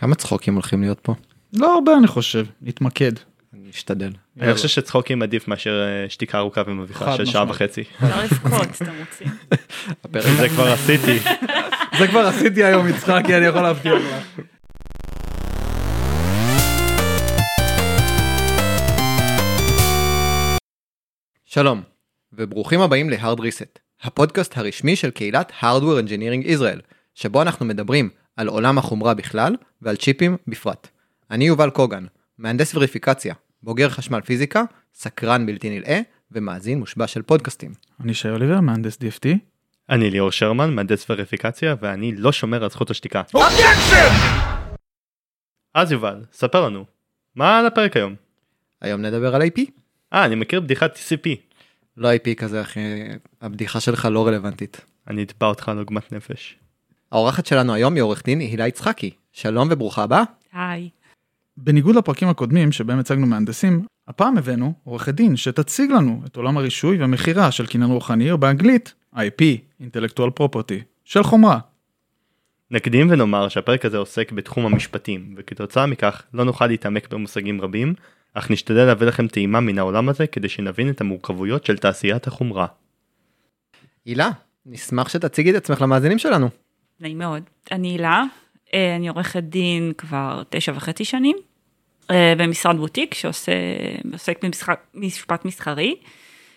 כמה צחוקים הולכים להיות פה? לא הרבה אני חושב, נתמקד. אני אשתדל. אני חושב שצחוקים עדיף מאשר אה, שתיקה ארוכה ומביכה של שעה. וחצי. אפשר לבכות, רוצים. הפרק זה כבר עשיתי. זה כבר עשיתי היום יצחקי, אני יכול להבטיח לך. שלום, וברוכים הבאים ל-Hard Reset, הפודקאסט הרשמי של קהילת Hardware Engineering Israel, שבו אנחנו מדברים על עולם החומרה בכלל ועל צ'יפים בפרט. אני יובל קוגן, מהנדס וריפיקציה, בוגר חשמל פיזיקה, סקרן בלתי נלאה ומאזין מושבע של פודקאסטים. אני שי אוליבר, מהנדס DFT. אני ליאור שרמן, מהנדס וריפיקציה, ואני לא שומר על זכות השתיקה. אז יובל, ספר לנו, מה על הפרק היום? היום נדבר על IP. אה, אני מכיר בדיחת TCP. לא IP כזה אחי, הבדיחה שלך לא רלוונטית. אני אתבע אותך על עוגמת נפש. האורחת שלנו היום היא עורך דין הילה יצחקי. שלום וברוכה הבאה. היי. בניגוד לפרקים הקודמים שבהם הצגנו מהנדסים, הפעם הבאנו עורכת דין שתציג לנו את עולם הרישוי והמכירה של קניין רוחני, או באנגלית IP, Intellectual Property, של חומרה. נקדים ונאמר שהפרק הזה עוסק בתחום המשפטים, וכתוצאה מכך לא נוכל להתעמק במושגים רבים, אך נשתדל להביא לכם טעימה מן העולם הזה כדי שנבין את המורכבויות של תעשיית החומרה. הילה, נשמח שתציגי את עצמך למאזינים שלנו. נעים מאוד. אני הילה, אה, אני עורכת דין כבר תשע וחצי שנים, אה, במשרד בוטיק שעושה, עוסק במשחק, משפט מסחרי,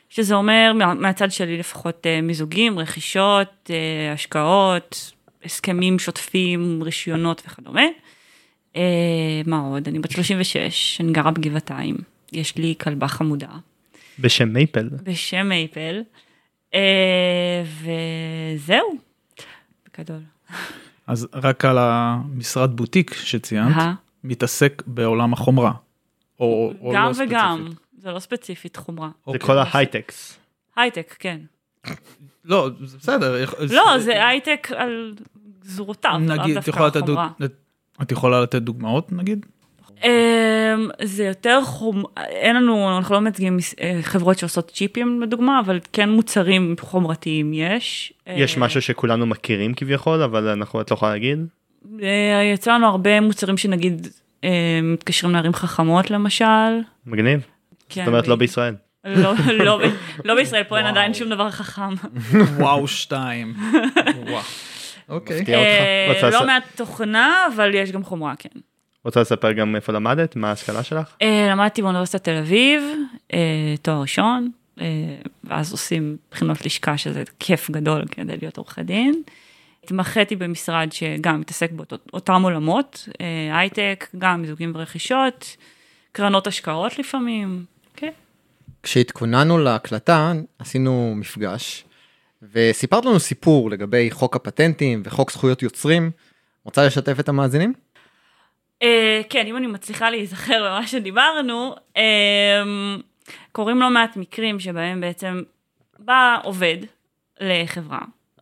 שזה אומר מה- מהצד שלי לפחות אה, מיזוגים, רכישות, השקעות, הסכמים שוטפים, רישיונות וכדומה. מה עוד? אני בת 36, אני גרה בגבעתיים, יש לי כלבה חמודה. בשם מייפל, בשם מייפל, וזהו, בגדול. אז רק על המשרד בוטיק שציינת. מתעסק בעולם החומרה. או, או גם לא וגם, ספציפית. זה לא ספציפית חומרה. זה אוקיי. כל ההייטקס. הייטק, כן. לא, זה בסדר. לא, זה הייטק על נגזרותיו, לאו נגיד. את יכולה לתת דוגמאות נגיד? אמ, זה יותר חום... אין לנו, אנחנו לא מייצגים אה, חברות שעושות צ'יפים לדוגמה, אבל כן מוצרים חומרתיים יש. יש אה, משהו שכולנו מכירים כביכול, אבל אנחנו, את לא יכולה להגיד? אה, יצא לנו הרבה מוצרים שנגיד מתקשרים לערים חכמות למשל. מגניב. כן, זאת אומרת לא בישראל. לא, לא, ב- לא בישראל, פה אין. עדיין שום דבר חכם. וואו שתיים. וואו. אוקיי. לא מעט תוכנה, אבל יש גם חומרה, כן. רוצה לספר גם איפה למדת? מה ההשכלה שלך? אה, למדתי באוניברסיטת תל אביב, אה, תואר ראשון, אה, ואז עושים בחינות לשכה, שזה כיף גדול כדי להיות עורכי דין. התמחיתי במשרד שגם מתעסק באותם עולמות, הייטק, גם מיזוגים ורכישות, קרנות השקעות לפעמים, כן. כשהתכוננו להקלטה עשינו מפגש וסיפרת לנו סיפור לגבי חוק הפטנטים וחוק זכויות יוצרים. רוצה לשתף את המאזינים? אה, כן, אם אני מצליחה להיזכר במה שדיברנו, אה, קורים לא מעט מקרים שבהם בעצם בא עובד לחברה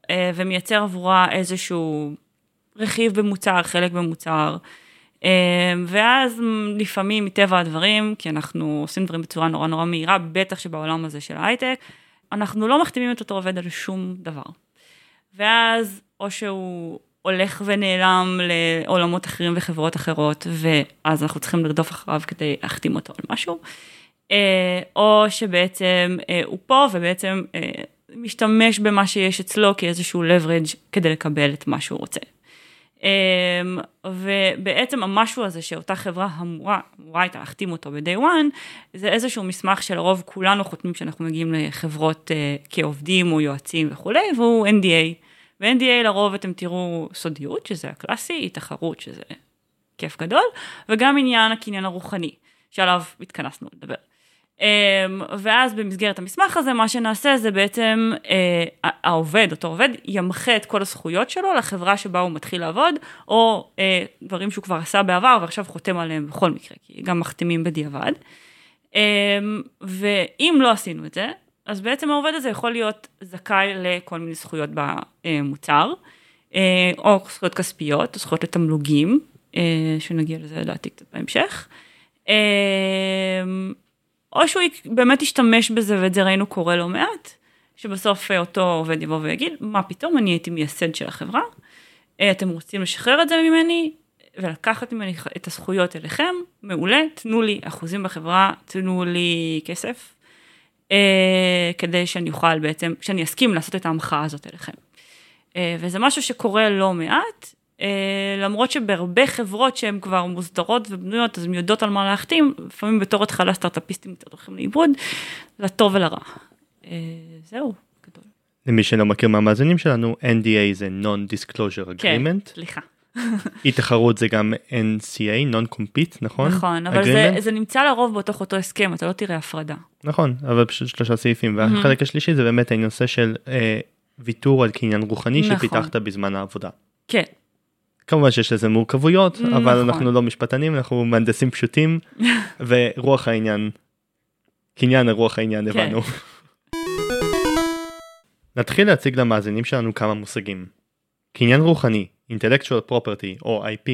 אה, ומייצר עבורה איזשהו רכיב במוצר, חלק במוצר, אה, ואז לפעמים מטבע הדברים, כי אנחנו עושים דברים בצורה נורא נורא מהירה, בטח שבעולם הזה של ההייטק, אנחנו לא מחתימים את אותו עובד על שום דבר. ואז או שהוא הולך ונעלם לעולמות אחרים וחברות אחרות, ואז אנחנו צריכים לרדוף אחריו כדי להחתים אותו על משהו, אה, או שבעצם אה, הוא פה ובעצם אה, משתמש במה שיש אצלו כאיזשהו leverage כדי לקבל את מה שהוא רוצה. ובעצם המשהו הזה שאותה חברה אמורה, אמורה הייתה להחתים אותו ב-day one, זה איזשהו מסמך שלרוב כולנו חותמים כשאנחנו מגיעים לחברות כעובדים או יועצים וכולי, והוא NDA. ב-NDA לרוב אתם תראו סודיות, שזה הקלאסי, תחרות, שזה כיף גדול, וגם עניין הקניין הרוחני, שעליו התכנסנו לדבר. Um, ואז במסגרת המסמך הזה, מה שנעשה זה בעצם uh, העובד, אותו עובד, ימחה את כל הזכויות שלו לחברה שבה הוא מתחיל לעבוד, או uh, דברים שהוא כבר עשה בעבר ועכשיו חותם עליהם בכל מקרה, כי גם מחתימים בדיעבד. Um, ואם לא עשינו את זה, אז בעצם העובד הזה יכול להיות זכאי לכל מיני זכויות במוצר, אה, או זכויות כספיות, או זכויות לתמלוגים, אה, שנגיע לזה לדעתי קצת בהמשך. אה, או שהוא באמת ישתמש בזה, ואת זה ראינו קורה לא מעט, שבסוף אותו עובד יבוא ויגיד, מה פתאום, אני הייתי מייסד של החברה, אתם רוצים לשחרר את זה ממני, ולקחת ממני את הזכויות אליכם, מעולה, תנו לי אחוזים בחברה, תנו לי כסף, אה, כדי שאני אוכל בעצם, שאני אסכים לעשות את ההמחאה הזאת אליכם. אה, וזה משהו שקורה לא מעט, אה, למרות שבהרבה חברות שהן כבר מוסדרות ובנויות, אז הן יודעות על מה להחתים, לפעמים בתור התחלה סטארט-אפיסטים קצת הולכים לאיבוד, לטוב ולרע. אה, זהו, גדול. למי שלא מכיר מהמאזינים שלנו, NDA זה Non-Disclosure כן, Agreement. סליחה. אי תחרות זה גם NCA, Non-Compete, נכון? נכון, אבל זה? זה נמצא לרוב בתוך אותו הסכם, אתה לא תראה הפרדה. נכון, אבל פשוט שלושה סעיפים. והחלק השלישי זה באמת הנושא של אה, ויתור על קניין רוחני נכון. שפיתחת בזמן העבודה. כן, כמובן שיש לזה מורכבויות, אבל נכון. אנחנו לא משפטנים, אנחנו מהנדסים פשוטים, ורוח העניין, קניין הרוח העניין כן. הבנו. נתחיל להציג למאזינים שלנו כמה מושגים. קניין רוחני, intellectual property או IP,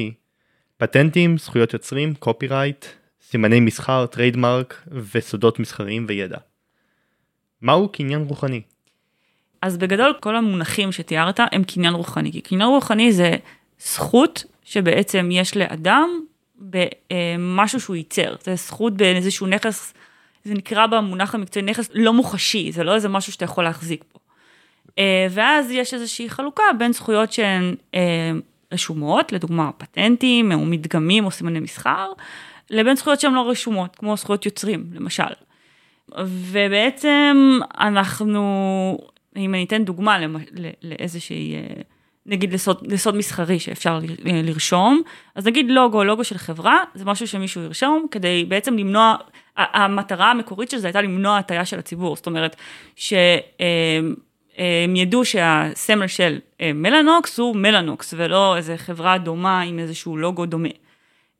פטנטים, זכויות יוצרים, copyright, סימני מסחר, trademark וסודות מסחריים וידע. מהו קניין רוחני? אז בגדול כל המונחים שתיארת הם קניין רוחני, כי קניין רוחני זה זכות שבעצם יש לאדם במשהו שהוא ייצר, זה זכות באיזשהו נכס, זה נקרא במונח המקצועי נכס לא מוחשי, זה לא איזה משהו שאתה יכול להחזיק בו. אה, ואז יש איזושהי חלוקה בין זכויות שהן אה, רשומות, לדוגמה פטנטים או מדגמים או סימני מסחר, לבין זכויות שהן לא רשומות, כמו זכויות יוצרים למשל. ובעצם אנחנו, אם אני אתן דוגמה לאיזושהי, אה, נגיד לסוד, לסוד מסחרי שאפשר לרשום, אז נגיד לוגו, לוגו של חברה, זה משהו שמישהו ירשום כדי בעצם למנוע, המטרה המקורית של זה הייתה למנוע הטעיה של הציבור, זאת אומרת, שהם ידעו שהסמל של אה, מלאנוקס הוא מלאנוקס, ולא איזה חברה דומה עם איזשהו לוגו דומה,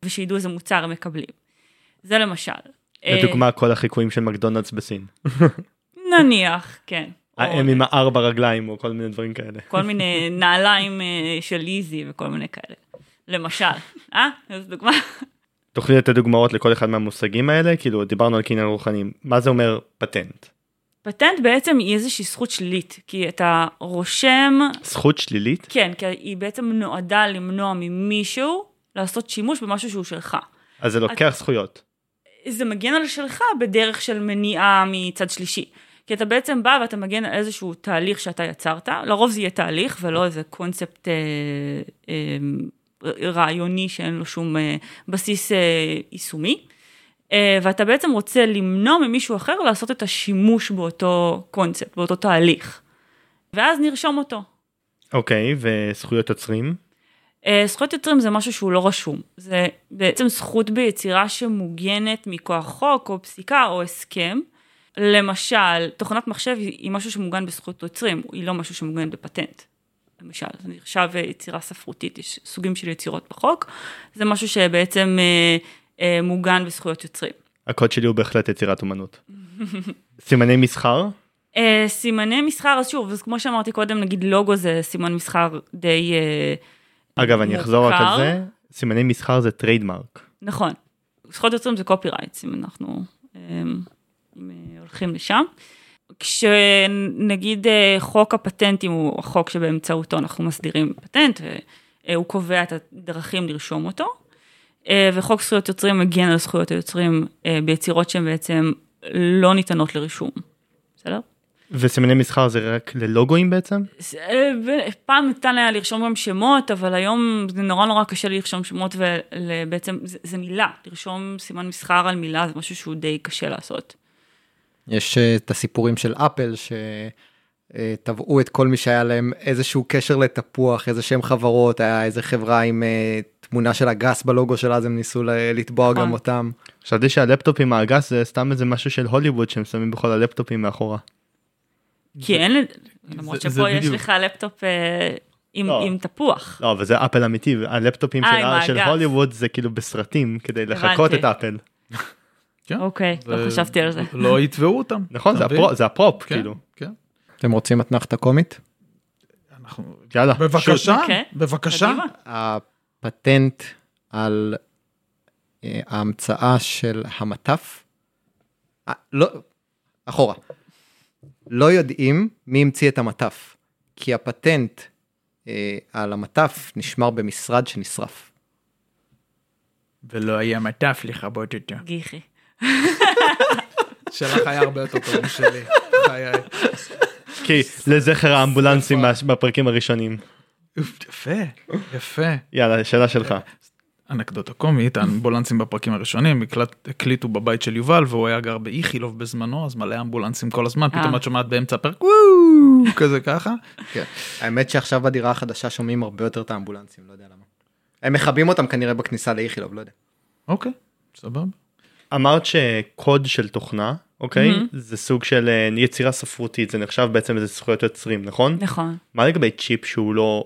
ושידעו איזה מוצר הם מקבלים. זה למשל. אה, לדוגמה כל החיקויים של מקדונלדס בסין. נניח, כן. או הם עם הארבע רגליים או כל מיני דברים כאלה. כל מיני נעליים אה, של איזי וכל מיני כאלה. למשל, אה? איזו דוגמה. תוכלי לתת דוגמאות לכל אחד מהמושגים האלה? כאילו דיברנו על קניין רוחני, מה זה אומר פטנט? פטנט בעצם היא איזושהי זכות שלילית, כי אתה רושם, זכות שלילית? כן, כי היא בעצם נועדה למנוע ממישהו לעשות שימוש במשהו שהוא שלך. אז זה לוקח זכויות. זה מגן על שלך בדרך של מניעה מצד שלישי. כי אתה בעצם בא ואתה מגן על איזשהו תהליך שאתה יצרת, לרוב זה יהיה תהליך ולא איזה קונספט אה, אה, רעיוני שאין לו שום אה, בסיס אה, יישומי. אה, ואתה בעצם רוצה למנוע ממישהו אחר לעשות את השימוש באותו קונספט, באותו תהליך. ואז נרשום אותו. אוקיי, וזכויות יוצרים? אה, זכויות יוצרים זה משהו שהוא לא רשום. זה בעצם זכות ביצירה שמוגנת מכוח חוק או פסיקה או הסכם. למשל, תוכנת מחשב היא משהו שמוגן בזכויות יוצרים, היא לא משהו שמוגן בפטנט. למשל, זה נחשב יצירה ספרותית, יש סוגים של יצירות בחוק, זה משהו שבעצם אה, מוגן בזכויות יוצרים. הקוד שלי הוא בהחלט יצירת אומנות. סימני מסחר? אה, סימני מסחר, אז שוב, אז כמו שאמרתי קודם, נגיד לוגו זה סימן מסחר די אה, אגב, אני אחזור רק על מוכר. זה, סימני מסחר זה trademark. נכון. זכויות יוצרים זה copyrights, אם אנחנו אמ, אם, אה, הולכים לשם. כשנגיד אה, חוק הפטנטים הוא החוק שבאמצעותו אנחנו מסדירים פטנט, והוא קובע את הדרכים לרשום אותו, אה, וחוק זכויות יוצרים מגן על זכויות היוצרים אה, ביצירות שהן בעצם לא ניתנות לרישום. בסדר? וסימני מסחר זה רק ללוגוים בעצם? אה, פעם ניתן היה לרשום גם שמות, אבל היום זה נורא נורא קשה לרשום שמות ובעצם זה, זה מילה, לרשום סימן מסחר על מילה זה משהו שהוא די קשה לעשות. יש אה, את הסיפורים של אפל שתבעו את כל מי שהיה להם איזשהו קשר לתפוח, איזה שם חברות, היה איזה חברה עם אה, תמונה של אגס בלוגו שלה, אז הם ניסו לתבוע נכון. גם אותם. חשבתי שהלפטופ עם האגס זה סתם איזה משהו של הוליווד שהם שמים בכל הלפטופים מאחורה. כי אין, למרות שפה יש. לך לפטופ אה, עם, לא. עם תפוח. לא, אבל זה אפל אמיתי, הלפטופים אה, של. הוליווד זה כאילו בסרטים כדי לחקות. את אפל. כן. אוקיי, לא חשבתי על זה. לא יתבעו אותם. נכון? ה prop, זה ה prop כן, כאילו. כן. אתם רוצים אתנחתה קומית? אנחנו- יאללה. בבקשה, אוקיי. בבקשה. קדימה. הפטנט על אה, ההמצאה של המטף, אה, לא, אחורה, לא יודעים מי המציא את המטף, כי הפטנט אה, על המטף נשמר במשרד שנשרף. ולא היה מטף לכבות אותו. גיחי. שלך היה הרבה יותר טוב משלי. חיי. כי לזכר האמבולנסים בפרקים הראשונים. יפה, יפה. יאללה, שאלה שלך. אנקדוטה קומית, האמבולנסים בפרקים הראשונים הקלט, הקליטו בבית של יובל והוא היה גר באיכילוב בזמנו אז מלא אמבולנסים כל הזמן אה. פתאום את שומעת באמצע הפרק וואו כזה ככה. כן. האמת שעכשיו בדירה החדשה שומעים הרבה יותר את האמבולנסים, לא יודע למה. הם מכבים אותם כנראה בכניסה לאיכילוב, לא יודע. אוקיי, סבבה. אמרת שקוד של תוכנה, אוקיי? מהמם. זה סוג של אה, יצירה ספרותית, זה נחשב בעצם איזה זכויות יוצרים, נכון? נכון. מה לגבי צ'יפ שהוא לא,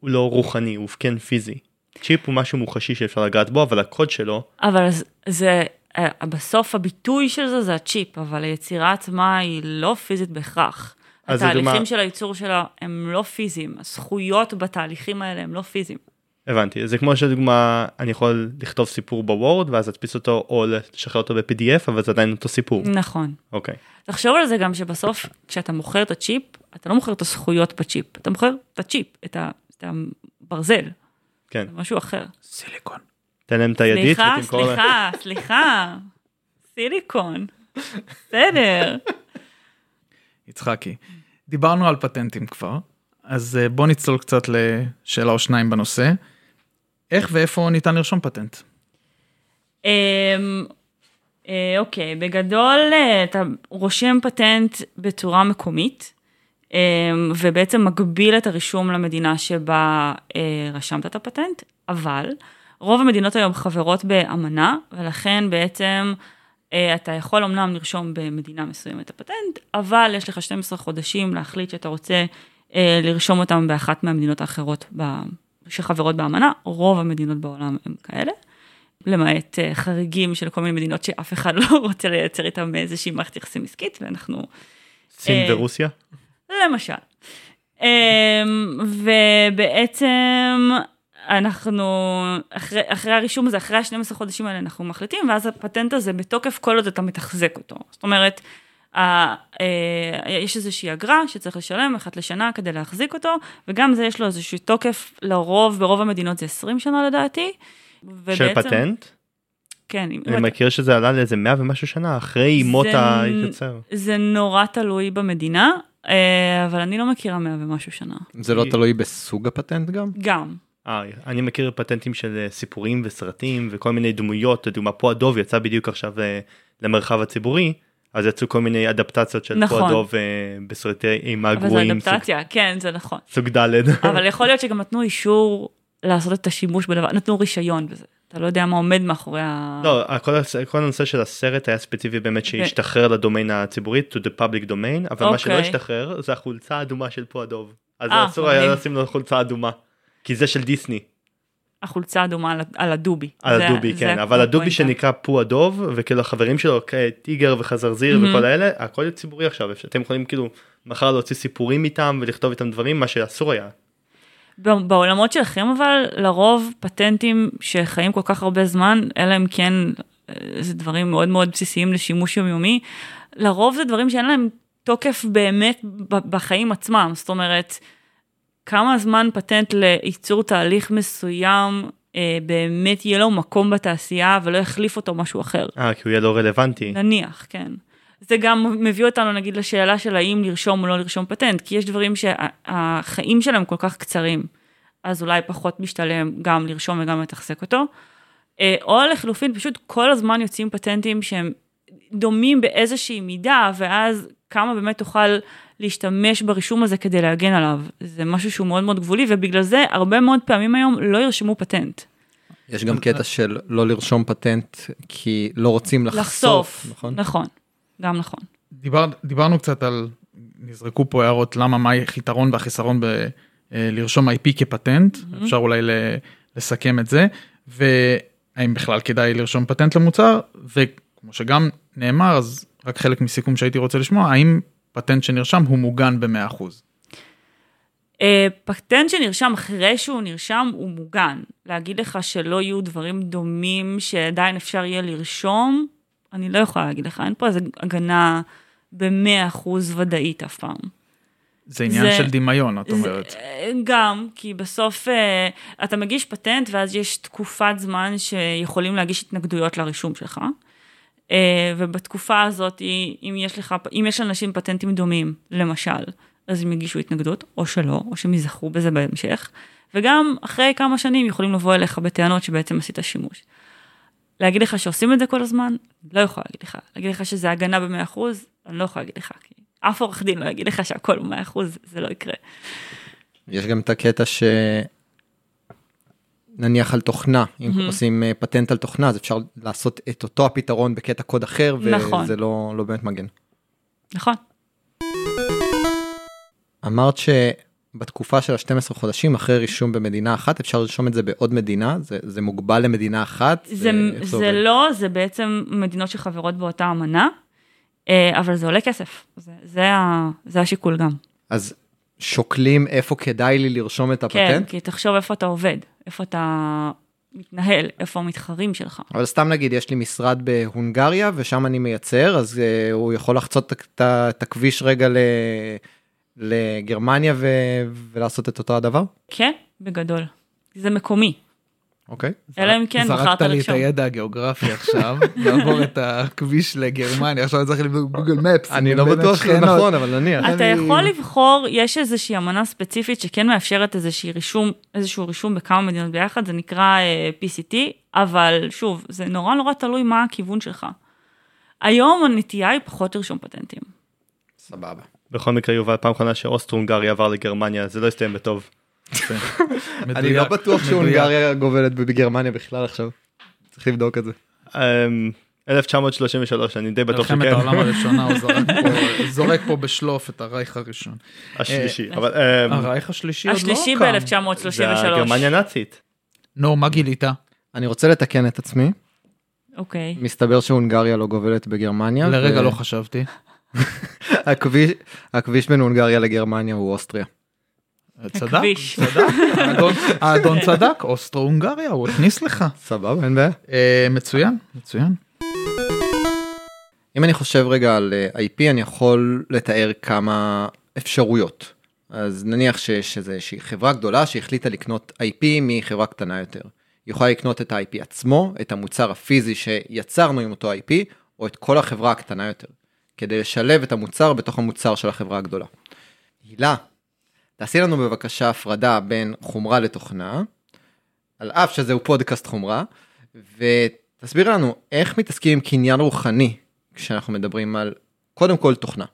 הוא לא רוחני, הוא כן פיזי? צ'יפ הוא משהו מוחשי שאפשר לגעת בו, אבל הקוד שלו, אבל זה- זה, אה, בסוף הביטוי של זה זה הצ'יפ, אבל היצירה עצמה היא לא פיזית בהכרח. התהליכים לדוגמה- של הייצור שלה הם לא פיזיים, הזכויות בתהליכים האלה הם לא פיזיים. הבנתי, זה כמו שלדוגמה, אני יכול לכתוב סיפור בוורד ואז להדפיס אותו או לשחרר אותו ב-PDF, אבל זה עדיין אותו סיפור. נכון. אוקיי. תחשוב על זה גם שבסוף, כשאתה מוכר את הצ'יפ, אתה לא מוכר את הזכויות בצ'יפ, אתה מוכר את הצ'יפ, את, ה, את הברזל, כן. משהו אחר. סיליקון. תן להם את הידית סליחה. סליחה, סליחה, סיליקון, בסדר. יצחקי. דיברנו על פטנטים כבר אז אה, בוא נצלול קצת לשאלה או שניים בנושא. איך ואיפה ניתן לרשום פטנט? אמ, אה, אוקיי, בגדול אה, אתה רושם פטנט בצורה מקומית, אמ, ובעצם מגביל את הרישום למדינה שבה אה, רשמת את הפטנט, אבל רוב המדינות היום חברות באמנה, ולכן בעצם אתה יכול אמנם לרשום במדינה מסוימת את הפטנט, אבל יש לך 12 חודשים להחליט שאתה רוצה לרשום אותם באחת מהמדינות האחרות שחברות באמנה, רוב המדינות בעולם הם כאלה. למעט אה, חריגים של כל מיני מדינות שאף אחד לא רוצה לייצר איתם איזושהי מערכת יחסים עסקית, ואנחנו, סין אה, ורוסיה? למשל. אמ, ובעצם אנחנו, אחרי, אחרי הרישום הזה, אחרי ה-12 חודשים האלה אנחנו מחליטים, ואז הפטנט הזה בתוקף כל עוד אתה מתחזק אותו. זאת אומרת, יש איזושהי אגרה שצריך לשלם אחת לשנה כדי להחזיק אותו, וגם זה יש לו איזשהו תוקף, לרוב, ברוב המדינות זה 20 שנה לדעתי. של ובעצם- פטנט? כן. אני מכיר שזה עלה לאיזה 100 ומשהו שנה אחרי מות זה- היוצר. זה נורא תלוי במדינה, אה, אבל אני לא מכירה מאה ומשהו שנה. זה לא תלוי בסוג הפטנט גם? גם. אה, אני מכיר פטנטים של אה, סיפורים וסרטים וכל מיני דמויות, לדוגמה פה הדוב יצא בדיוק עכשיו אה, למרחב הציבורי, אז יצאו כל מיני אדפטציות של נכון. פה הדוב אה, בסרטי אימה אבל זו גרועים, סוג- אדפטציה, כן, זה נכון. סוג ד'. אבל יכול להיות שגם נתנו אישור לעשות את השימוש בדבר, נתנו רישיון בזה. אתה לא יודע מה עומד מאחורי ה... לא, כל, כל הנושא של הסרט היה ספציפי באמת שהשתחרר לדומיין הציבורי, to the public domain, אבל מה שלא אוקיי. השתחרר זה החולצה האדומה של פה הדוב. אז אה, אסור היה. לשים לו חולצה אדומה. כי זה של דיסני, החולצה האדומה על, הדובי. על זה- הדובי זה כן, אבל הדובי הפואנטה. שנקרא פו הדוב, וכאילו החברים שלו טיגר וחזרזיר מהמם. וכל האלה, הכל ציבורי עכשיו, אתם יכולים כאילו מחר להוציא סיפורים איתם ולכתוב איתם דברים, מה שאסור היה. בעולמות שלכם אבל, לרוב פטנטים שחיים כל כך הרבה זמן, אלא אם כן אה, זה דברים מאוד מאוד בסיסיים לשימוש יומיומי, לרוב זה דברים שאין להם תוקף באמת בחיים עצמם. זאת אומרת, כמה זמן פטנט לייצור תהליך מסוים אה, באמת יהיה לו מקום בתעשייה ולא יחליף אותו משהו אחר. אה, כי הוא יהיה לא רלוונטי. נניח, כן. זה גם מביא אותנו נגיד לשאלה של האם לרשום או לא לרשום פטנט, כי יש דברים שהחיים שלהם כל כך קצרים, אז אולי פחות משתלם גם לרשום וגם לתחזק אותו. אה, או לחלופין, פשוט כל הזמן יוצאים פטנטים שהם דומים באיזושהי מידה, ואז כמה באמת תוכל להשתמש ברישום הזה כדי להגן עליו. זה משהו שהוא מאוד מאוד גבולי, ובגלל זה הרבה מאוד פעמים היום לא ירשמו פטנט. יש גם קטע של לא לרשום פטנט כי לא רוצים לחשוף, לחשוף, נכון? נכון, גם נכון. דיבר, דיברנו קצת על, נזרקו פה הערות למה מה היתרון והחיסרון בלרשום IP כפטנט, mm-hmm. אפשר אולי ל, לסכם את זה, והאם בכלל כדאי לרשום פטנט למוצר, וכמו שגם נאמר, אז רק חלק מסיכום שהייתי רוצה לשמוע, האם פטנט שנרשם הוא מוגן ב-100%. אה, פטנט שנרשם אחרי שהוא נרשם הוא מוגן. להגיד לך שלא יהיו דברים דומים שעדיין אפשר יהיה לרשום, אני לא יכולה להגיד לך, אין פה איזה הגנה ב-100% ודאית אף פעם. זה עניין זה- של דמיון, את זה- אומרת. גם, כי בסוף אה, אתה מגיש פטנט ואז יש תקופת זמן שיכולים להגיש התנגדויות לרישום שלך. אה, ובתקופה הזאת, אם יש לך, אם יש לאנשים פטנטים דומים, למשל, אז הם יגישו התנגדות, או שלא, או שהם ייזכרו בזה בהמשך. וגם אחרי כמה שנים יכולים לבוא אליך בטענות שבעצם עשית שימוש. להגיד לך שעושים את זה כל הזמן, לא יכולה להגיד לך. להגיד לך שזה הגנה ב-100%, אני לא יכולה להגיד לך. כי אף עורך דין לא יגיד לך שהכל ב-100%, זה לא יקרה. יש גם את הקטע ש... נניח על תוכנה, אם מהמם. עושים אה, פטנט על תוכנה אז אפשר לעשות את אותו הפתרון בקטע קוד אחר נכון. וזה לא, לא באמת מגן. נכון. אמרת שבתקופה של ה-12 חודשים אחרי רישום במדינה אחת אפשר לרשום את זה בעוד מדינה זה, זה מוגבל למדינה אחת. זה, איך זה עובד? לא, זה בעצם מדינות שחברות באותה אמנה, אה, אבל זה עולה כסף. זה, זה, ה, זה השיקול גם. אז שוקלים איפה כדאי לי לרשום את כן, הפטנט? כי תחשוב איפה אתה עובד, איפה אתה מתנהל, איפה המתחרים שלך. אבל סתם נגיד יש לי משרד בהונגריה ושם אני מייצר אז uh, הוא יכול לחצות את- הכביש רגע ל... לגרמניה ו... ולעשות את אותו הדבר? כן, בגדול. זה מקומי, אוקיי. אלא אם כן בחרת זרקת לי את לרשום. הידע הגיאוגרפי עכשיו, לעבור את הכביש לגרמניה, עכשיו אני צריך לבדוק גוגל מפס. אני לא בטוח שזה נכון אבל נניח. אתה יכול לבחור, יש איזושהי אמנה ספציפית שכן מאפשרת איזשהו רישום בכמה מדינות ביחד, זה נקרא אה, PCT, אבל שוב, זה נורא נורא תלוי מה הכיוון שלך. היום הנטייה היא פחות לרשום פטנטים. סבבה. בכל מקרה יובל פעם אחרונה שאוסטרו-הונגריה עבר לגרמניה זה לא הסתיים בטוב. אני לא בטוח שהונגריה גובלת בגרמניה בכלל עכשיו. צריך לבדוק את זה. אמ, 1933 אני די בטוח מלחמת שכן. העולם הראשונה הוא פה- זורק פה בשלוף את הרייך הראשון. השלישי אה, אבל אמ, הרייך השלישי עוד לא השלישי קם. ב-1933. זה הגרמניה נאצית. נו, מה גילית? אני רוצה לתקן את עצמי. אוקיי. מסתבר שהונגריה לא גובלת בגרמניה. לרגע לא חשבתי. הכביש בין הונגריה לגרמניה הוא אוסטריה. צדק, הכביש. צדק, האדון- האדון צדק, אוסטרו-הונגריה, הוא הכניס לך. סבבה, אין בעיה. אה, מצוין, מצוין. אם אני חושב רגע על אה, IP אני יכול לתאר כמה אפשרויות. אז נניח שיש איזושהי חברה גדולה שהחליטה לקנות IP מחברה קטנה יותר. היא יכולה לקנות את ה-IP עצמו, את המוצר הפיזי שיצרנו עם אותו IP, או את כל החברה הקטנה יותר, כדי לשלב את המוצר בתוך המוצר של החברה הגדולה. הילה, תעשי לנו בבקשה הפרדה בין חומרה לתוכנה, על אף שזהו פודקאסט חומרה, ותסביר לנו איך מתעסקים עם קניין רוחני כשאנחנו מדברים על קודם כל תוכנה.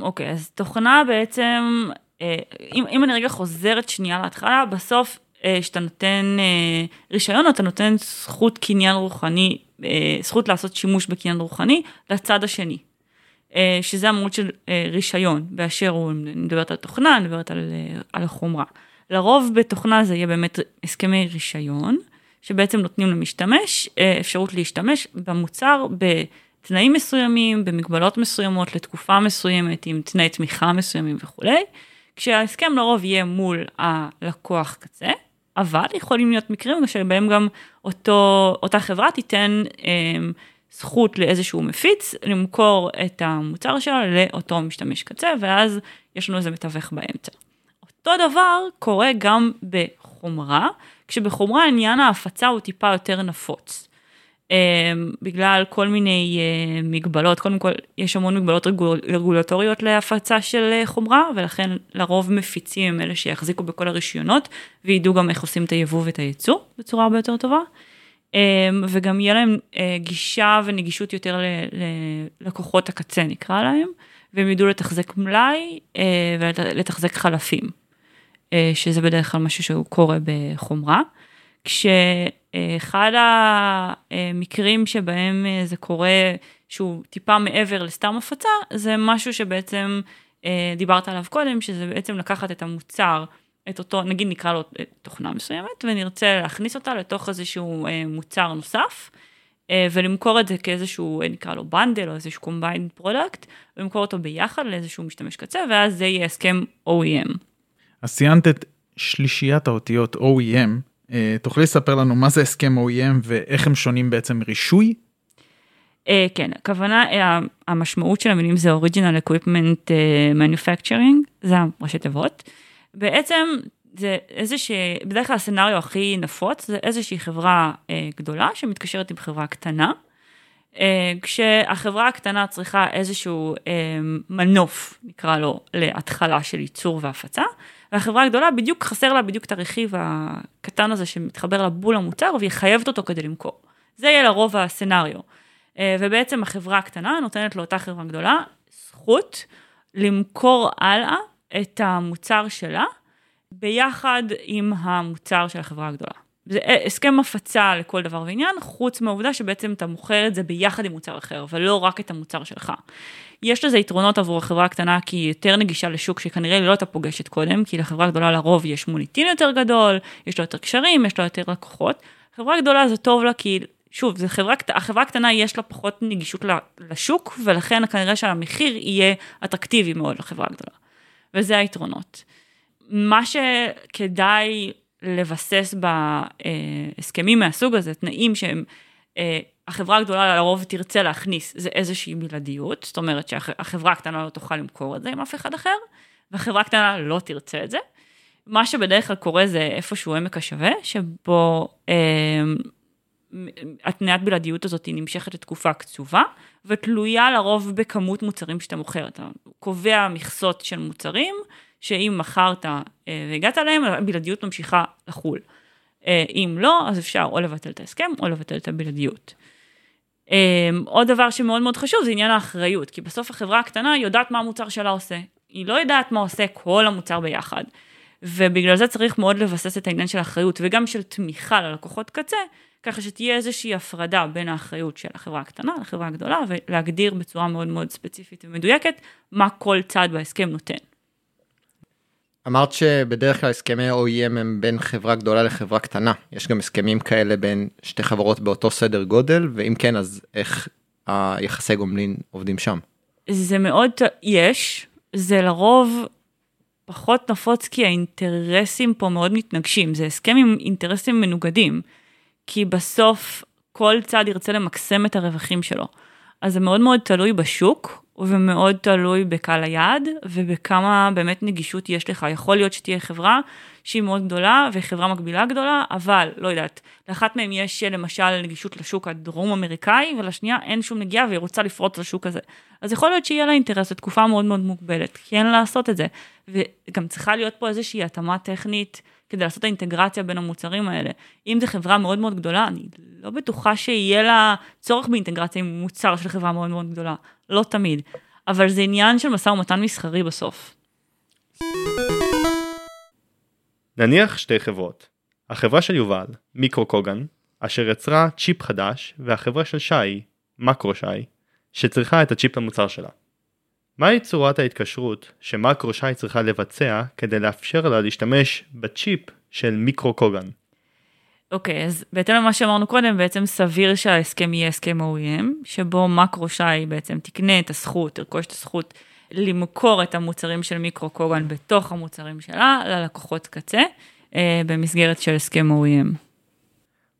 אוקיי, אז תוכנה בעצם, אה, אם, אם אני רגע חוזרת שנייה להתחלה, בסוף אה, כשאתה נותן אה, רישיון, אתה נותן זכות קניין רוחני, אה, זכות לעשות שימוש בקניין רוחני לצד השני. אה, שזה המהות של אה, רישיון, באשר הוא, אני מדברת על תוכנה, אני מדברת על, אה, על החומרה. לרוב בתוכנה זה יהיה באמת הסכמי רישיון, שבעצם נותנים למשתמש אפשרות להשתמש במוצר בתנאים מסוימים, במגבלות מסוימות, לתקופה מסוימת, עם תנאי תמיכה מסוימים וכולי, כשההסכם לרוב יהיה מול הלקוח קצה, אבל יכולים להיות מקרים שבהם גם אותו, אותה חברה תיתן אה, זכות לאיזשהו מפיץ למכור את המוצר שלה לאותו משתמש קצה, ואז יש לנו איזה מתווך באמצע. אותו דבר קורה גם בחומרה, כשבחומרה עניין ההפצה הוא טיפה יותר נפוץ. Um, בגלל כל מיני uh, מגבלות, קודם כל יש המון מגבלות רגול, רגולטוריות להפצה של uh, חומרה, ולכן לרוב מפיצים הם אלה שיחזיקו בכל הרישיונות, וידעו גם איך עושים את היבוא ואת הייצוא בצורה הרבה יותר טובה. Um, וגם יהיה להם uh, גישה ונגישות יותר ללקוחות הקצה נקרא להם, והם ידעו לתחזק מלאי uh, ולתחזק חלפים. אה, שזה בדרך כלל משהו שהוא קורה בחומרה. כשאחד המקרים שבהם אה, זה קורה שהוא טיפה מעבר לסתם הפצה, זה משהו שבעצם אה, דיברת עליו קודם, שזה בעצם לקחת את המוצר, את אותו, נגיד נקרא לו תוכנה מסוימת, ונרצה להכניס אותה לתוך איזשהו מוצר נוסף. ולמכור את זה כאיזשהו, נקרא לו בנדל או איזשהו combined product, ולמכור אותו ביחד לאיזשהו משתמש קצה, ואז זה יהיה הסכם OEM. אז ציינת את שלישיית האותיות OEM, אה, תוכלי לספר לנו מה זה הסכם OEM ואיך הם שונים בעצם מרישוי? אה, כן, הכוונה, אה, המשמעות של המילים זה Original Equipment אה, Manufacturing, זה הראשי תיבות. בעצם זה איזושהי, בדרך כלל הסצנריו הכי נפוץ זה איזושהי חברה אה, גדולה שמתקשרת עם חברה קטנה. אה, כשהחברה הקטנה צריכה איזשהו אה, מנוף, נקרא לו, להתחלה של ייצור והפצה, והחברה הגדולה בדיוק חסר לה בדיוק את הרכיב הקטן הזה שמתחבר לבול המוצר והיא חייבת אותו כדי למכור. זה יהיה לרוב הסצנריו. אה, ובעצם החברה הקטנה נותנת לאותה חברה גדולה זכות למכור הלאה את המוצר שלה ביחד עם המוצר של החברה הגדולה. זה הסכם הפצה לכל דבר ועניין, חוץ מהעובדה שבעצם אתה מוכר את זה ביחד עם מוצר אחר, ולא רק את המוצר שלך. יש לזה יתרונות עבור החברה הקטנה, כי היא יותר נגישה לשוק שכנראה לא הייתה פוגשת קודם, כי לחברה הגדולה לרוב יש מוניטין יותר גדול, יש לה יותר קשרים, יש לה יותר לקוחות. חברה גדולה זה טוב לה כי, שוב, זה חברה, החברה הקטנה יש לה פחות נגישות לשוק, ולכן כנראה שהמחיר יהיה אטרקטיבי מאוד לחברה הגדולה. וזה היתרונות. מה שכדאי לבסס בהסכמים מהסוג הזה, תנאים שהם, אה, החברה הגדולה לרוב תרצה להכניס, זה איזושהי בלעדיות, זאת אומרת שהחברה הקטנה לא תוכל למכור את זה עם אף אחד אחר, והחברה הקטנה לא תרצה את זה. מה שבדרך כלל קורה זה איפשהו עמק השווה, שבו אה, התניית בלעדיות הזאת היא נמשכת לתקופה קצובה, ותלויה לרוב בכמות מוצרים שאתה מוכר. אתה קובע מכסות של מוצרים, שאם מכרת אה, והגעת אליהם, הבלעדיות ממשיכה לחול. אה, אם לא, אז אפשר או לבטל את ההסכם או לבטל את הבלעדיות. אה, עוד דבר שמאוד מאוד חשוב זה עניין האחריות, כי בסוף החברה הקטנה יודעת מה המוצר שלה עושה. היא לא יודעת מה עושה כל המוצר ביחד. ובגלל זה צריך מאוד לבסס את העניין של האחריות וגם של תמיכה ללקוחות קצה, ככה שתהיה איזושהי הפרדה בין האחריות של החברה הקטנה לחברה הגדולה, ולהגדיר בצורה מאוד מאוד ספציפית ומדויקת מה כל צד בהסכם נותן. אמרת שבדרך כלל הסכמי OEM הם בין חברה גדולה לחברה קטנה. יש גם הסכמים כאלה בין שתי חברות באותו סדר גודל, ואם כן, אז איך היחסי גומלין עובדים שם? זה מאוד, יש, זה לרוב פחות נפוץ כי האינטרסים פה מאוד מתנגשים, זה הסכם עם אינטרסים מנוגדים, כי בסוף כל צד ירצה למקסם את הרווחים שלו. אז זה מאוד מאוד תלוי בשוק, ומאוד תלוי בקהל היעד ובכמה באמת נגישות יש לך. יכול להיות שתהיה חברה שהיא מאוד גדולה וחברה מקבילה גדולה, אבל לא יודעת, לאחת מהן יש למשל נגישות לשוק הדרום אמריקאי ולשנייה אין שום נגיעה והיא רוצה לפרוץ לשוק הזה. אז יכול להיות שיהיה לה אינטרס לתקופה מאוד מאוד מוגבלת, כן לעשות את זה. וגם צריכה להיות פה איזושהי התאמה טכנית. כדי לעשות את האינטגרציה בין המוצרים האלה. אם זו חברה מאוד מאוד גדולה, אני לא בטוחה שיהיה לה צורך באינטגרציה עם מוצר של חברה מאוד מאוד גדולה, לא תמיד. אבל זה עניין של משא ומתן מסחרי בסוף. נניח שתי חברות. החברה של יובל, מיקרו קוגן, אשר יצרה צ'יפ חדש, והחברה של שי, מקרו שי, שצריכה את הצ'יפ למוצר שלה. מהי צורת ההתקשרות שמקרו שי צריכה לבצע כדי לאפשר לה להשתמש בצ'יפ של מיקרו קוגן? אוקיי, okay, אז בהתאם למה שאמרנו קודם, בעצם סביר שההסכם יהיה הסכם OEM, שבו מקרו שי בעצם תקנה את הזכות, תרכוש את הזכות למכור את המוצרים של מיקרו קוגן בתוך המוצרים שלה ללקוחות קצה, אה, במסגרת של הסכם OEM.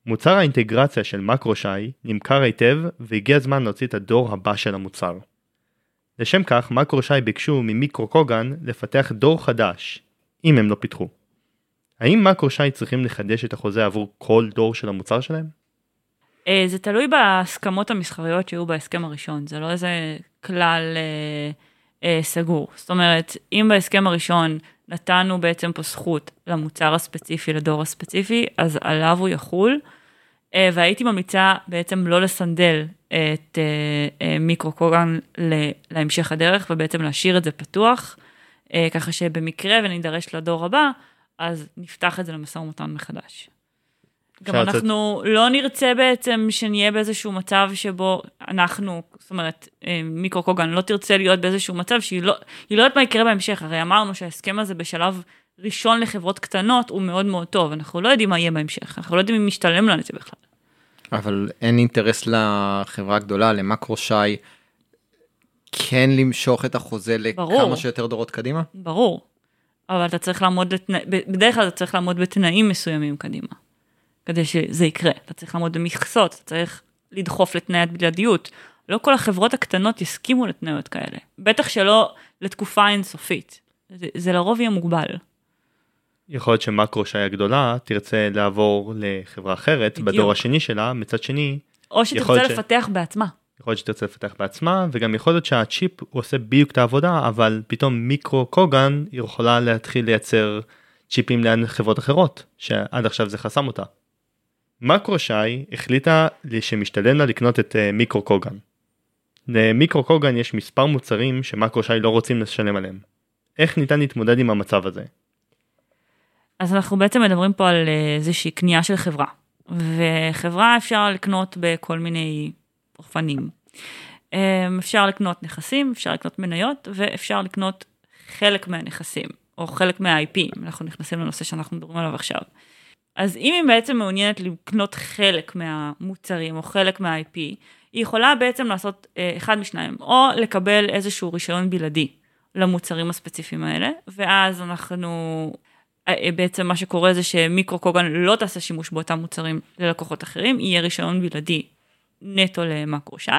מוצר האינטגרציה של מקרו שי נמכר היטב והגיע הזמן להוציא את הדור הבא של המוצר. לשם כך, מקרו שי ביקשו ממיקרו קוגן לפתח דור חדש, אם הם לא פיתחו. האם מקרו שי צריכים לחדש את החוזה עבור כל דור של המוצר שלהם? אה, זה תלוי בהסכמות המסחריות שהיו בהסכם הראשון, זה לא איזה כלל אה, אה, סגור. זאת אומרת, אם בהסכם הראשון נתנו בעצם פה זכות למוצר הספציפי, לדור הספציפי, אז עליו הוא יחול. אה, והייתי ממליצה בעצם לא לסנדל את אה, אה, מיקרו קוגן להמשך הדרך ובעצם להשאיר את זה פתוח, ככה שבמקרה ונידרש לדור הבא, אז נפתח את זה למשא ומתן מחדש. גם אנחנו לא נרצה בעצם שנהיה באיזשהו מצב שבו אנחנו, זאת אומרת, מיקרו קוגן לא תרצה להיות באיזשהו מצב שהיא לא, לא יודעת מה יקרה בהמשך, הרי אמרנו שההסכם הזה בשלב ראשון לחברות קטנות הוא מאוד מאוד טוב, אנחנו לא יודעים מה יהיה בהמשך, אנחנו לא יודעים אם משתלם לנו את זה בכלל. אבל אין אינטרס לחברה הגדולה, למקרו שי, כן למשוך את החוזה ברור. לכמה שיותר דורות קדימה? ברור, אבל אתה צריך לעמוד, לתנא... בדרך כלל אתה צריך לעמוד בתנאים מסוימים קדימה, כדי שזה יקרה. אתה צריך לעמוד במכסות, אתה צריך לדחוף לתנאי הבלעדיות, לא כל החברות הקטנות יסכימו לתניות כאלה, בטח שלא לתקופה אינסופית. זה, זה לרוב יהיה מוגבל. יכול להיות שמקרו שי הגדולה תרצה לעבור לחברה אחרת בדיוק. בדור השני שלה, מצד שני, או שתרצה להיות ש- לפתח בעצמה. יכול להיות שתרצה לפתח בעצמה, וגם יכול להיות שהצ'יפ הוא עושה בדיוק את העבודה, אבל פתאום מיקרו קוגן יכולה להתחיל לייצר צ'יפים ליד חברות אחרות, שעד עכשיו זה חסם אותה. מקרו שי החליטה לי שמשתלם לה לקנות את אה, מיקרו קוגן. למיקרו קוגן יש מספר מוצרים שמקרו שי לא רוצים לשלם עליהם. איך ניתן להתמודד עם המצב הזה? אז אנחנו בעצם מדברים פה על אה, איזושהי קנייה של חברה. וחברה אפשר לקנות בכל מיני אופנים. אה, אפשר לקנות נכסים, אפשר לקנות מניות, ואפשר לקנות חלק מהנכסים, או חלק מה-IP, אנחנו נכנסים לנושא שאנחנו מדברים עליו עכשיו. אז אם היא בעצם מעוניינת לקנות חלק מהמוצרים או חלק מה-IP, היא יכולה בעצם לעשות אה, אחד משניים, או לקבל איזשהו רישיון בלעדי למוצרים הספציפיים האלה, ואז אנחנו, אה, אה, בעצם מה שקורה זה שמיקרו קוגן לא תעשה שימוש באותם מוצרים ללקוחות אחרים, יהיה רישיון בלעדי נטו למקרו שי,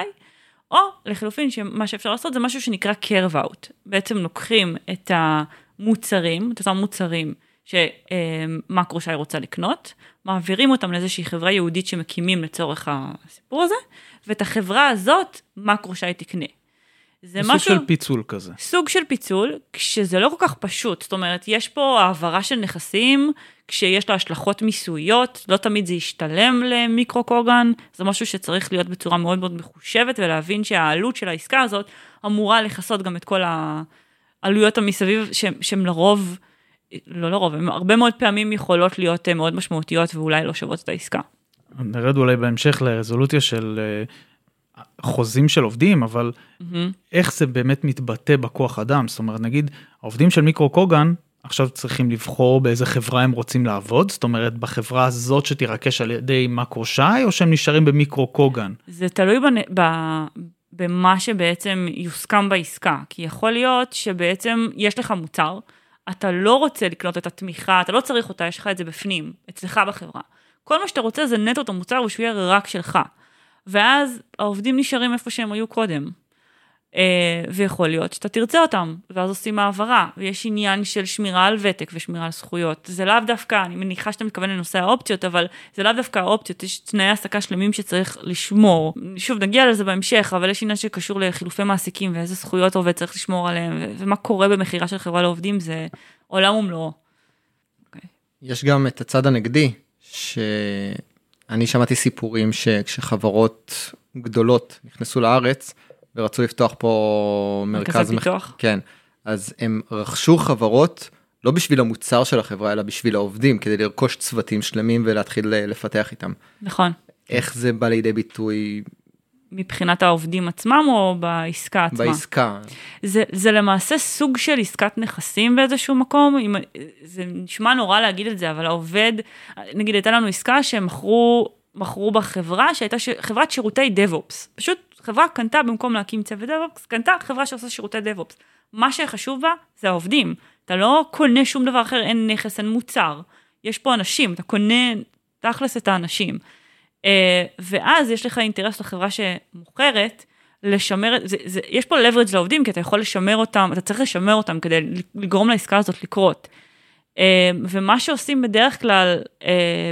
או לחלופין שמה שאפשר לעשות זה משהו שנקרא curve out, בעצם לוקחים את המוצרים, את אותם מוצרים שמקרו שי רוצה לקנות, מעבירים אותם לאיזושהי חברה יהודית שמקימים לצורך הסיפור הזה, ואת החברה הזאת מקרו שי תקנה. זה סוג משהו... של פיצול כזה. סוג של פיצול, כשזה לא כל כך פשוט, זאת אומרת, יש פה העברה של נכסים, כשיש לה השלכות מיסויות, לא תמיד זה ישתלם למיקרו קוגן, זה משהו שצריך להיות בצורה מאוד מאוד מחושבת, ולהבין שהעלות של העסקה הזאת אמורה לכסות גם את כל העלויות המסביב, שהן לרוב, לא לרוב, הן הרבה מאוד פעמים יכולות להיות אה, מאוד משמעותיות ואולי לא שוות את העסקה. נרד אולי בהמשך לרזולוציה של אה, חוזים של עובדים, אבל איך זה באמת מתבטא בכוח אדם? זאת אומרת, נגיד, העובדים של מיקרו קוגן עכשיו צריכים לבחור באיזה חברה הם רוצים לעבוד, זאת אומרת, בחברה הזאת שתירכש על ידי מקרו שי, או שהם נשארים במיקרו קוגן? זה תלוי בנ... ב... במה שבעצם יוסכם בעסקה, כי יכול להיות שבעצם יש לך מוצר, אתה לא רוצה לקנות את התמיכה, אתה לא צריך אותה, יש לך את זה בפנים, אצלך בחברה. כל מה שאתה רוצה זה נטו את המוצר ושהוא יהיה רק שלך. ואז העובדים נשארים איפה שהם היו קודם. אה, ויכול להיות שאתה תרצה אותם, ואז עושים העברה, ויש עניין של שמירה על ותק ושמירה על זכויות. זה לאו דווקא, אני מניחה שאתה מתכוון לנושא האופציות, אבל זה לאו דווקא האופציות, יש תנאי העסקה שלמים שצריך לשמור. שוב, נגיע לזה בהמשך, אבל יש עניין שקשור לחילופי מעסיקים ואיזה זכויות עובד צריך לשמור עליהם, ומה קורה במכירה של חברה לעובדים, זה עולם ומלואו. יש גם את הצד הנגדי, שאני שמעתי סיפורים שכשחברות גדולות נכנסו לארץ ורצו לפתוח פה מרכז, פיתוח. כן, אז הם רכשו חברות לא בשביל המוצר של החברה אלא בשביל העובדים כדי לרכוש צוותים שלמים ולהתחיל אה, לפתח איתם. נכון. איך זה בא לידי ביטוי מבחינת העובדים עצמם או בעסקה עצמה? בעסקה? זה, זה למעשה סוג של עסקת נכסים באיזשהו מקום, אם, זה נשמע נורא להגיד את זה, אבל העובד, נגיד הייתה לנו עסקה שהם מכרו, מכרו בחברה שהייתה ש, חברת שירותי DevOps. פשוט חברה קנתה במקום להקים צוות DevOps, קנתה חברה שעושה שירותי DevOps. מה שחשוב בה זה העובדים. אתה לא קונה שום דבר אחר, אין נכס, אין מוצר. יש פה אנשים, אתה קונה תכלס את האנשים. Uh, ואז יש לך אינטרס לחברה שמוכרת, לשמר, זה, זה, יש פה leverage לעובדים, כי אתה יכול לשמר אותם, אתה צריך לשמר אותם כדי לגרום לעסקה הזאת לקרות. Uh, ומה שעושים בדרך כלל uh,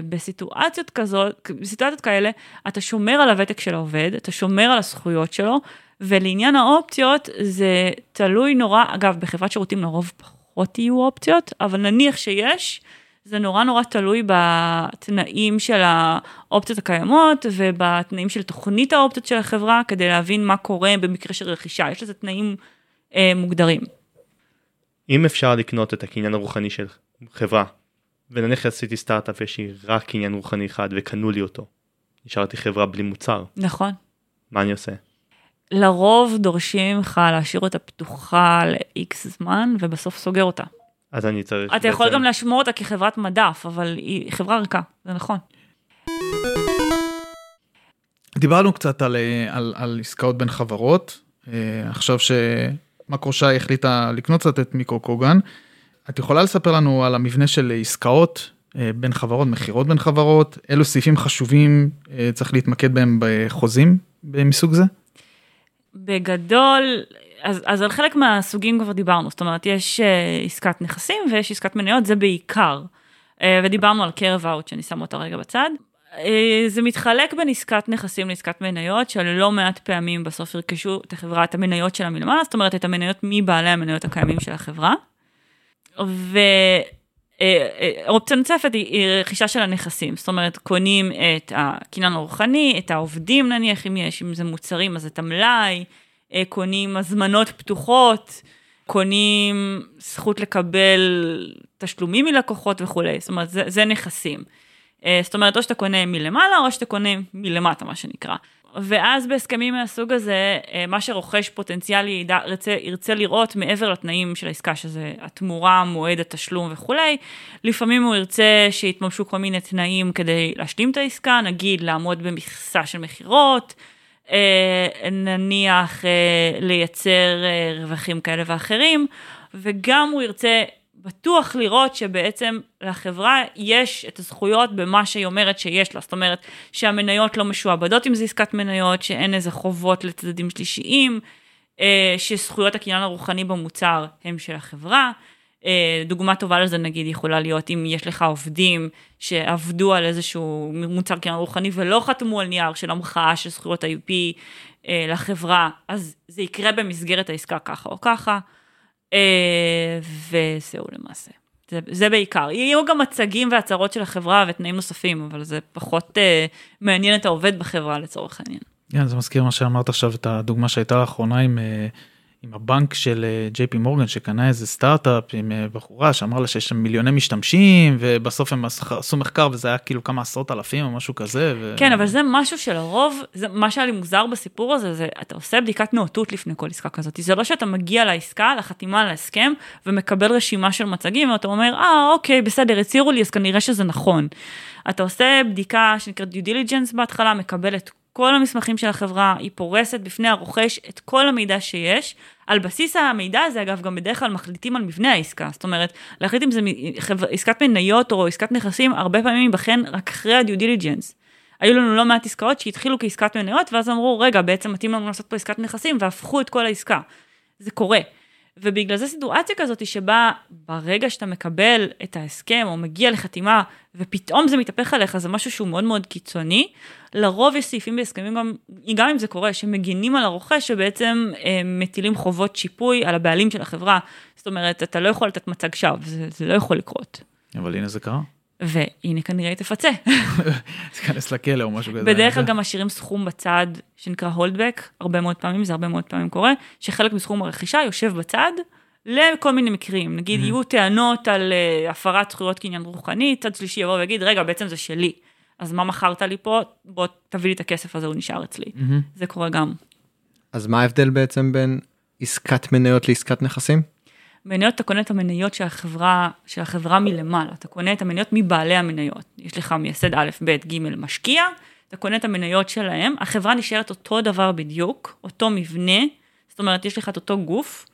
בסיטואציות כזאת, בסיטואציות כאלה, אתה שומר על הוותק של העובד, אתה שומר על הזכויות שלו, ולעניין האופציות זה תלוי נורא, אגב, בחברת שירותים לרוב פחות יהיו אופציות, אבל נניח שיש, זה נורא נורא תלוי בתנאים של האופציות הקיימות ובתנאים של תוכנית האופציות של החברה, כדי להבין מה קורה במקרה של רכישה, יש לזה תנאים אה, מוגדרים. אם אפשר לקנות את הקניין הרוחני של חברה, ונניח עשיתי סטארט-אפ יש לי רק קניין רוחני אחד וקנו לי אותו, נשארתי חברה בלי מוצר, נכון. מה אני עושה? לרוב דורשים ממך להשאיר אותה פתוחה ל-X זמן ובסוף סוגר אותה. אז אני צריך אתה יכול בעצם- גם לשמור אותה כחברת מדף, אבל היא חברה ריקה, זה נכון. דיברנו קצת על, אה, על, על עסקאות בין חברות, אה, עכשיו שמקרו שי החליטה לקנות קצת את מיקרו קוגן, את יכולה לספר לנו על המבנה של עסקאות אה, בין חברות, מכירות בין חברות, אילו סעיפים חשובים אה, צריך להתמקד בהם בחוזים מסוג זה? בגדול, אז, אז על חלק מהסוגים כבר דיברנו, זאת אומרת, יש uh, עסקת נכסים ויש עסקת מניות, זה בעיקר. ודיברנו על קרב אאוט, שאני שמה אותה רגע בצד. זה מתחלק בין עסקת נכסים לעסקת מניות, שלא מעט פעמים בסוף ירכשו את החברה, את המניות שלה מלמעלה, זאת אומרת, את המניות מבעלי המניות הקיימים של החברה. ו... אה, אה, אופציה נוספת היא, היא רכישה של הנכסים, זאת אומרת קונים את הקניין הרוחני, את העובדים נניח אם יש, אם זה מוצרים אז את המלאי, אה, קונים הזמנות פתוחות, קונים זכות לקבל תשלומים מלקוחות וכולי, זאת אומרת זה, זה נכסים. זאת אומרת או שאתה קונה מלמעלה או שאתה קונה מלמטה מה שנקרא. ואז בהסכמים מהסוג הזה, אה, מה שרוכש פוטנציאלי ידע, ירצה, ירצה לראות מעבר לתנאים של העסקה, שזה התמורה, מועד התשלום וכולי, לפעמים הוא ירצה שיתממשו כל מיני תנאים כדי להשלים את העסקה, נגיד לעמוד במכסה של מכירות, אה, נניח אה, לייצר רווחים כאלה ואחרים, וגם הוא ירצה בטוח לראות שבעצם לחברה יש את הזכויות במה שהיא אומרת שיש לה. זאת אומרת, שהמניות לא משועבדות אם זה עסקת מניות, שאין איזה חובות לצדדים שלישיים, אה, שזכויות הקניין הרוחני במוצר הם של החברה. אה, דוגמה טובה לזה נגיד יכולה להיות אם יש לך עובדים שעבדו על איזשהו מוצר קניין רוחני ולא חתמו על נייר של המחאה של זכויות ה-IP אה, לחברה, אז זה יקרה במסגרת העסקה ככה או ככה. אה, וזהו למעשה. זה, זה בעיקר. יהיו גם מצגים והצהרות של החברה ותנאים נוספים, אבל זה פחות אה, מעניין את העובד בחברה לצורך העניין. כן, זה מזכיר מה שאמרת עכשיו, את הדוגמה שהייתה לאחרונה עם אה, עם הבנק של ג'יי פי מורגן שקנה איזה סטארט-אפ עם אה, בחורה שאמר לה שיש שם מיליוני משתמשים ובסוף הם עשו מחקר וזה היה כאילו כמה עשרות אלפים או משהו כזה. ו... כן אבל זה משהו שלרוב זה מה שהיה לי מוזר בסיפור הזה זה אתה עושה בדיקת נאותות לפני כל עסקה כזאת זה לא שאתה מגיע לעסקה לחתימה על ההסכם ומקבל רשימה של מצגים ואתה אומר אה אוקיי בסדר הצהירו לי אז כנראה שזה נכון. אתה עושה בדיקה שנקראת due diligence בהתחלה מקבל את כל המסמכים של החברה, היא פורסת בפני הרוכש את כל המידע שיש. על בסיס המידע הזה, אגב, גם בדרך כלל מחליטים על מבנה העסקה. זאת אומרת, להחליט אם זה עסקת מניות או עסקת נכסים, הרבה פעמים ייבחן רק אחרי ה-due diligence. היו לנו לא מעט עסקאות שהתחילו כעסקת מניות, ואז אמרו, רגע, בעצם מתאים לנו לעשות פה עסקת נכסים, והפכו את כל העסקה. זה קורה. ובגלל זה סיטואציה כזאת שבה ברגע שאתה מקבל את ההסכם או מגיע לחתימה ופתאום זה מתהפך עליך, זה משהו שהוא מאוד מאוד קיצוני. לרוב יש סעיפים בהסכמים גם, גם אם זה קורה, שמגינים על הרוכש שבעצם אה, מטילים חובות שיפוי על הבעלים של החברה. זאת אומרת, אתה לא יכול לתת מצג שווא, זה, זה לא יכול לקרות. אבל הנה זה קרה. והנה כנראה היא תפצה. תיכנס לכלא או משהו כזה. בדרך כלל גם משאירים סכום בצד שנקרא הולדבק, הרבה מאוד פעמים, זה הרבה מאוד פעמים קורה, שחלק מסכום הרכישה יושב בצד לכל מיני מקרים. נגיד יהיו טענות על uh, הפרת זכויות קניין רוחני, צד שלישי יבוא ויגיד, רגע, בעצם זה שלי. אז מה מכרת לי פה? בוא תביא לי את הכסף הזה, הוא נשאר אצלי. זה קורה גם. אז מה ההבדל בעצם בין עסקת מניות לעסקת נכסים? מניות אתה קונה את המניות של החברה, של החברה מלמעלה, אתה קונה את המניות מבעלי המניות. יש לך מייסד א', ב', ג', משקיע, אתה קונה את המניות שלהם, החברה נשארת אותו דבר בדיוק, אותו מבנה, זאת אומרת, יש לך את אותו גוף,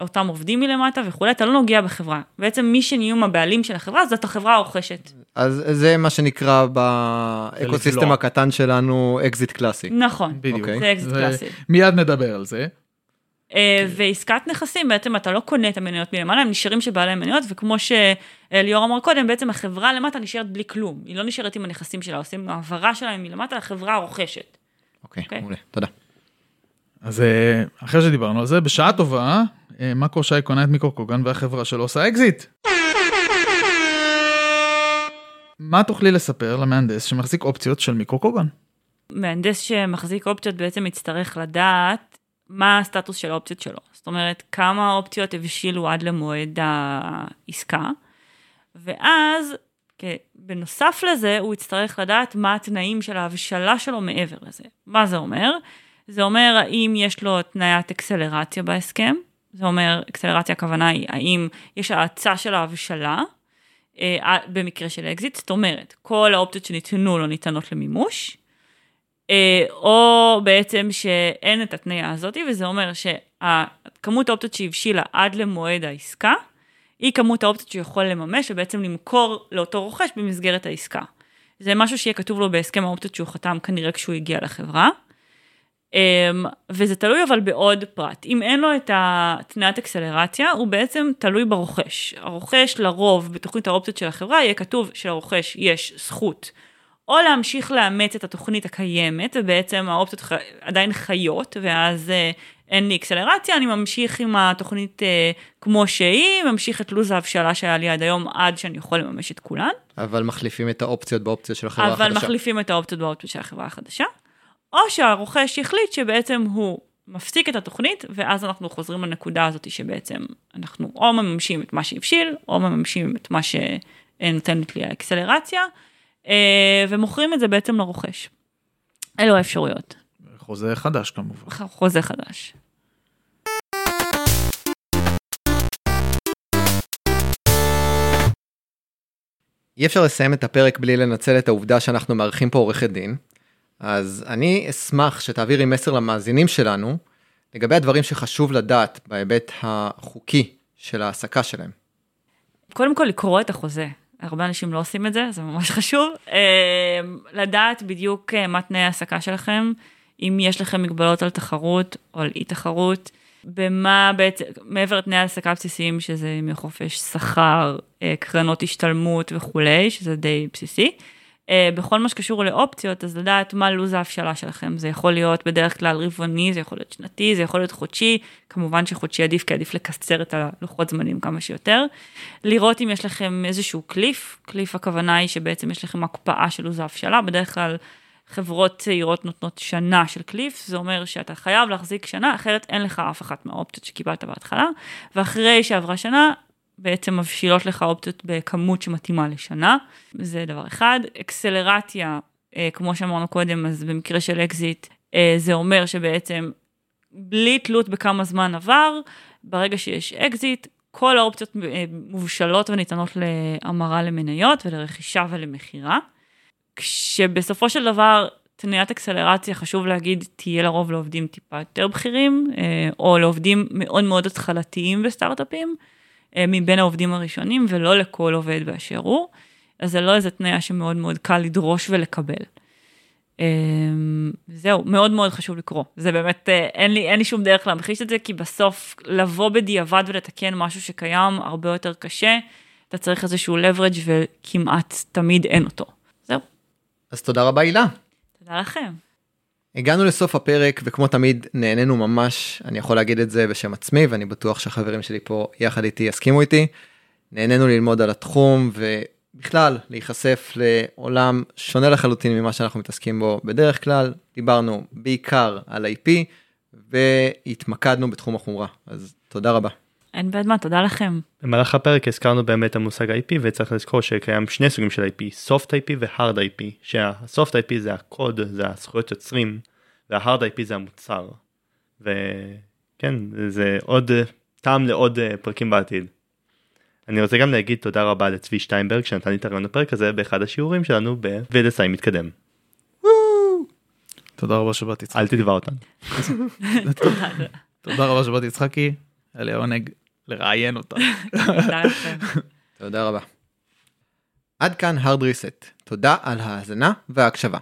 אותם עובדים מלמטה וכולי, אתה לא נוגע בחברה. בעצם מי שנהיו הבעלים של החברה זאת החברה הרוכשת. אז זה מה שנקרא ב ecosystem הקטן שלנו אקזיט קלאסי. נכון, בדיוק. Okay. אוקיי. זה אקזיט קלאסי. מיד נדבר על זה. אה, ועסקת נכסים בעצם אתה לא קונה את המניות מלמעלה הם נשארים שבעלי המניות וכמו שליאור אמר קודם בעצם החברה למטה נשארת בלי כלום היא לא נשארת עם הנכסים שלה עושים העברה שלהם מלמטה לחברה הרוכשת. אוקיי, okay, okay. מעולה תודה. אז אה, אחרי שדיברנו על זה בשעה טובה אה, מאקו שי קונה את מיקרוקוגן והחברה שלו עושה אקזיט. מה תוכלי לספר למהנדס שמחזיק אופציות של מיקרוקוגן? מהנדס שמחזיק אופציות בעצם יצטרך לדעת מה הסטטוס של האופציות שלו. זאת אומרת, כמה אופציות הבשילו עד למועד העסקה, ואז בנוסף לזה הוא יצטרך לדעת מה התנאים של ההבשלה שלו מעבר לזה. מה זה אומר? זה אומר האם יש לו תניית אקסלרציה בהסכם, זה אומר, אקסלרציה הכוונה היא האם יש האצה של ההבשלה, אה, במקרה של אקזיט, זאת אומרת, כל האופציות שניתנו לו ניתנות למימוש, אה, או בעצם שאין את התניה הזאת, וזה אומר שכמות האופציות שהבשילה עד למועד העסקה, היא כמות האופציות שהוא יכול לממש ובעצם למכור לאותו רוכש במסגרת העסקה. זה משהו שיהיה כתוב לו בהסכם האופציות שהוא חתם כנראה כשהוא הגיע לחברה. אמ, וזה תלוי אבל בעוד פרט. אם אין לו את התניית אקסלרציה, הוא בעצם תלוי ברוכש. הרוכש לרוב בתוכנית האופציות של החברה יהיה כתוב שלרוכש יש זכות או להמשיך לאמץ את התוכנית הקיימת, ובעצם האופציות ח... עדיין חיות, ואז אה, אין לי אקסלרציה, אני ממשיך עם התוכנית אה, כמו שהיא, ממשיך את לו"ז ההבשלה שהיה לי עד היום, עד שאני יכול לממש את כולן. אבל מחליפים את האופציות באופציות של החברה החדשה. אבל מחליפים את האופציות באופציות של החברה החדשה. או שהרוכש יחליט שבעצם הוא מפסיק את התוכנית, ואז אנחנו חוזרים לנקודה הזאת שבעצם אנחנו או מממשים את מה שהבשיל, או מממשים את מה שנותנת לי האקסלרציה, אה, ומוכרים את זה בעצם לרוכש. אלו האפשרויות. חוזה חדש כמובן. חוזה חדש. אי אפשר לסיים את הפרק בלי לנצל את העובדה שאנחנו מארחים פה עורכת דין, אז אני אשמח שתעבירי מסר למאזינים שלנו לגבי הדברים שחשוב לדעת בהיבט החוקי של ההעסקה שלהם. קודם כל לקרוא את החוזה. הרבה אנשים לא עושים את זה, זה ממש חשוב. אה, לדעת בדיוק אה, מה תנאי ההעסקה שלכם, אם יש לכם מגבלות על תחרות או על אי תחרות, במה בעצם, מעבר לתנאי העסקה הבסיסיים, שזה ימי חופש, שכר, אה, קרנות השתלמות וכולי, שזה די בסיסי. Uh, בכל מה שקשור לאופציות, אז לדעת מה לו"ז ההבשלה שלכם. זה יכול להיות בדרך כלל רבעוני, זה יכול להיות שנתי, זה יכול להיות חודשי, כמובן שחודשי עדיף, כי עדיף לקצר את הלוחות זמנים כמה שיותר. לראות אם יש לכם איזשהו cliff, cliff הכוונה היא שבעצם יש לכם הקפאה של לו"ז ההבשלה, בדרך כלל חברות צעירות נותנות שנה של cliff, זה אומר שאתה חייב להחזיק שנה, אחרת אין לך אף אחת מהאופציות שקיבלת בהתחלה, ואחרי שעברה שנה, בעצם מבשילות לך אופציות בכמות שמתאימה לשנה, זה דבר אחד. אקסלרציה, אה, כמו שאמרנו קודם, אז במקרה של אקזיט, אה, זה אומר שבעצם בלי תלות בכמה זמן עבר, ברגע שיש אקזיט, כל האופציות אה, מובשלות וניתנות להמרה למניות ולרכישה ולמכירה. כשבסופו של דבר, תניית אקסלרציה, חשוב להגיד, תהיה לרוב לעובדים טיפה יותר בכירים, או לעובדים מאוד מאוד התחלתיים בסטארט-אפים. אה, מבין העובדים הראשונים, ולא לכל עובד באשר הוא. אז זה לא איזה תניה שמאוד מאוד קל לדרוש ולקבל. אה, זהו, מאוד מאוד חשוב לקרוא. זה באמת, אה, אין לי, אין לי שום דרך להמחיש את זה, כי בסוף לבוא בדיעבד ולתקן משהו שקיים הרבה יותר קשה, אתה צריך איזשהו leverage וכמעט תמיד אין אותו. זהו. אז תודה רבה הילה. תודה לכם. הגענו לסוף הפרק וכמו תמיד נהנינו ממש אני יכול להגיד את זה בשם עצמי ואני בטוח שהחברים שלי פה יחד איתי יסכימו איתי. נהנינו ללמוד על התחום ובכלל להיחשף לעולם שונה לחלוטין ממה שאנחנו מתעסקים בו בדרך כלל דיברנו בעיקר על IP והתמקדנו בתחום החומרה אז תודה רבה. אין בעד מה תודה לכם. במהלך הפרק הזכרנו באמת המושג IP וצריך לזכור שקיים שני סוגים של IP soft IP ו-hard IP שהsoft IP זה הקוד זה הזכויות יוצרים וה-hard IP זה המוצר. וכן זה עוד טעם לעוד פרקים בעתיד. אני רוצה גם להגיד תודה רבה לצבי שטיינברג שנתן לי את הרעיון לפרק הזה באחד השיעורים שלנו ב-VLSI מתקדם. תודה רבה שבאת יצחקי. אל תתבע אותנו. תודה רבה שבאת יצחקי. היה לי עונג לראיין אותה. תודה רבה. עד כאן hard reset, תודה על ההאזנה וההקשבה.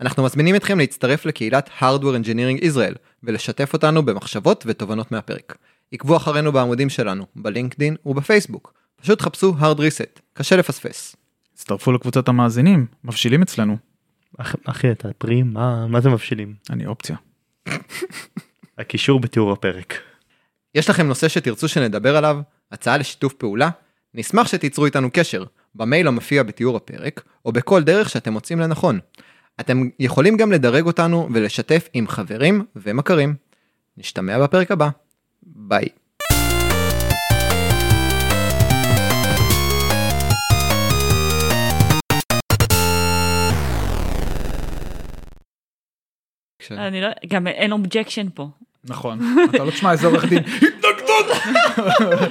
אנחנו מזמינים אתכם להצטרף לקהילת Hardware Engineering Israel ולשתף אותנו במחשבות ותובנות מהפרק. עקבו אחרינו בעמודים שלנו, בלינקדין ובפייסבוק. פשוט חפשו hard reset, קשה לפספס. הצטרפו לקבוצת המאזינים, מבשילים אצלנו. אחי אתה פרי מה מה זה מבשילים? אני אופציה. הקישור בתיאור הפרק. יש לכם נושא שתרצו שנדבר עליו? הצעה לשיתוף פעולה? נשמח שתיצרו איתנו קשר, במייל המופיע בתיאור הפרק, או בכל דרך שאתם מוצאים לנכון. אתם יכולים גם לדרג אותנו ולשתף עם חברים ומכרים. נשתמע בפרק הבא. ביי. אני לא, גם אין objection פה. נכון, אתה לא תשמע איזה עורך דין, התנגדות!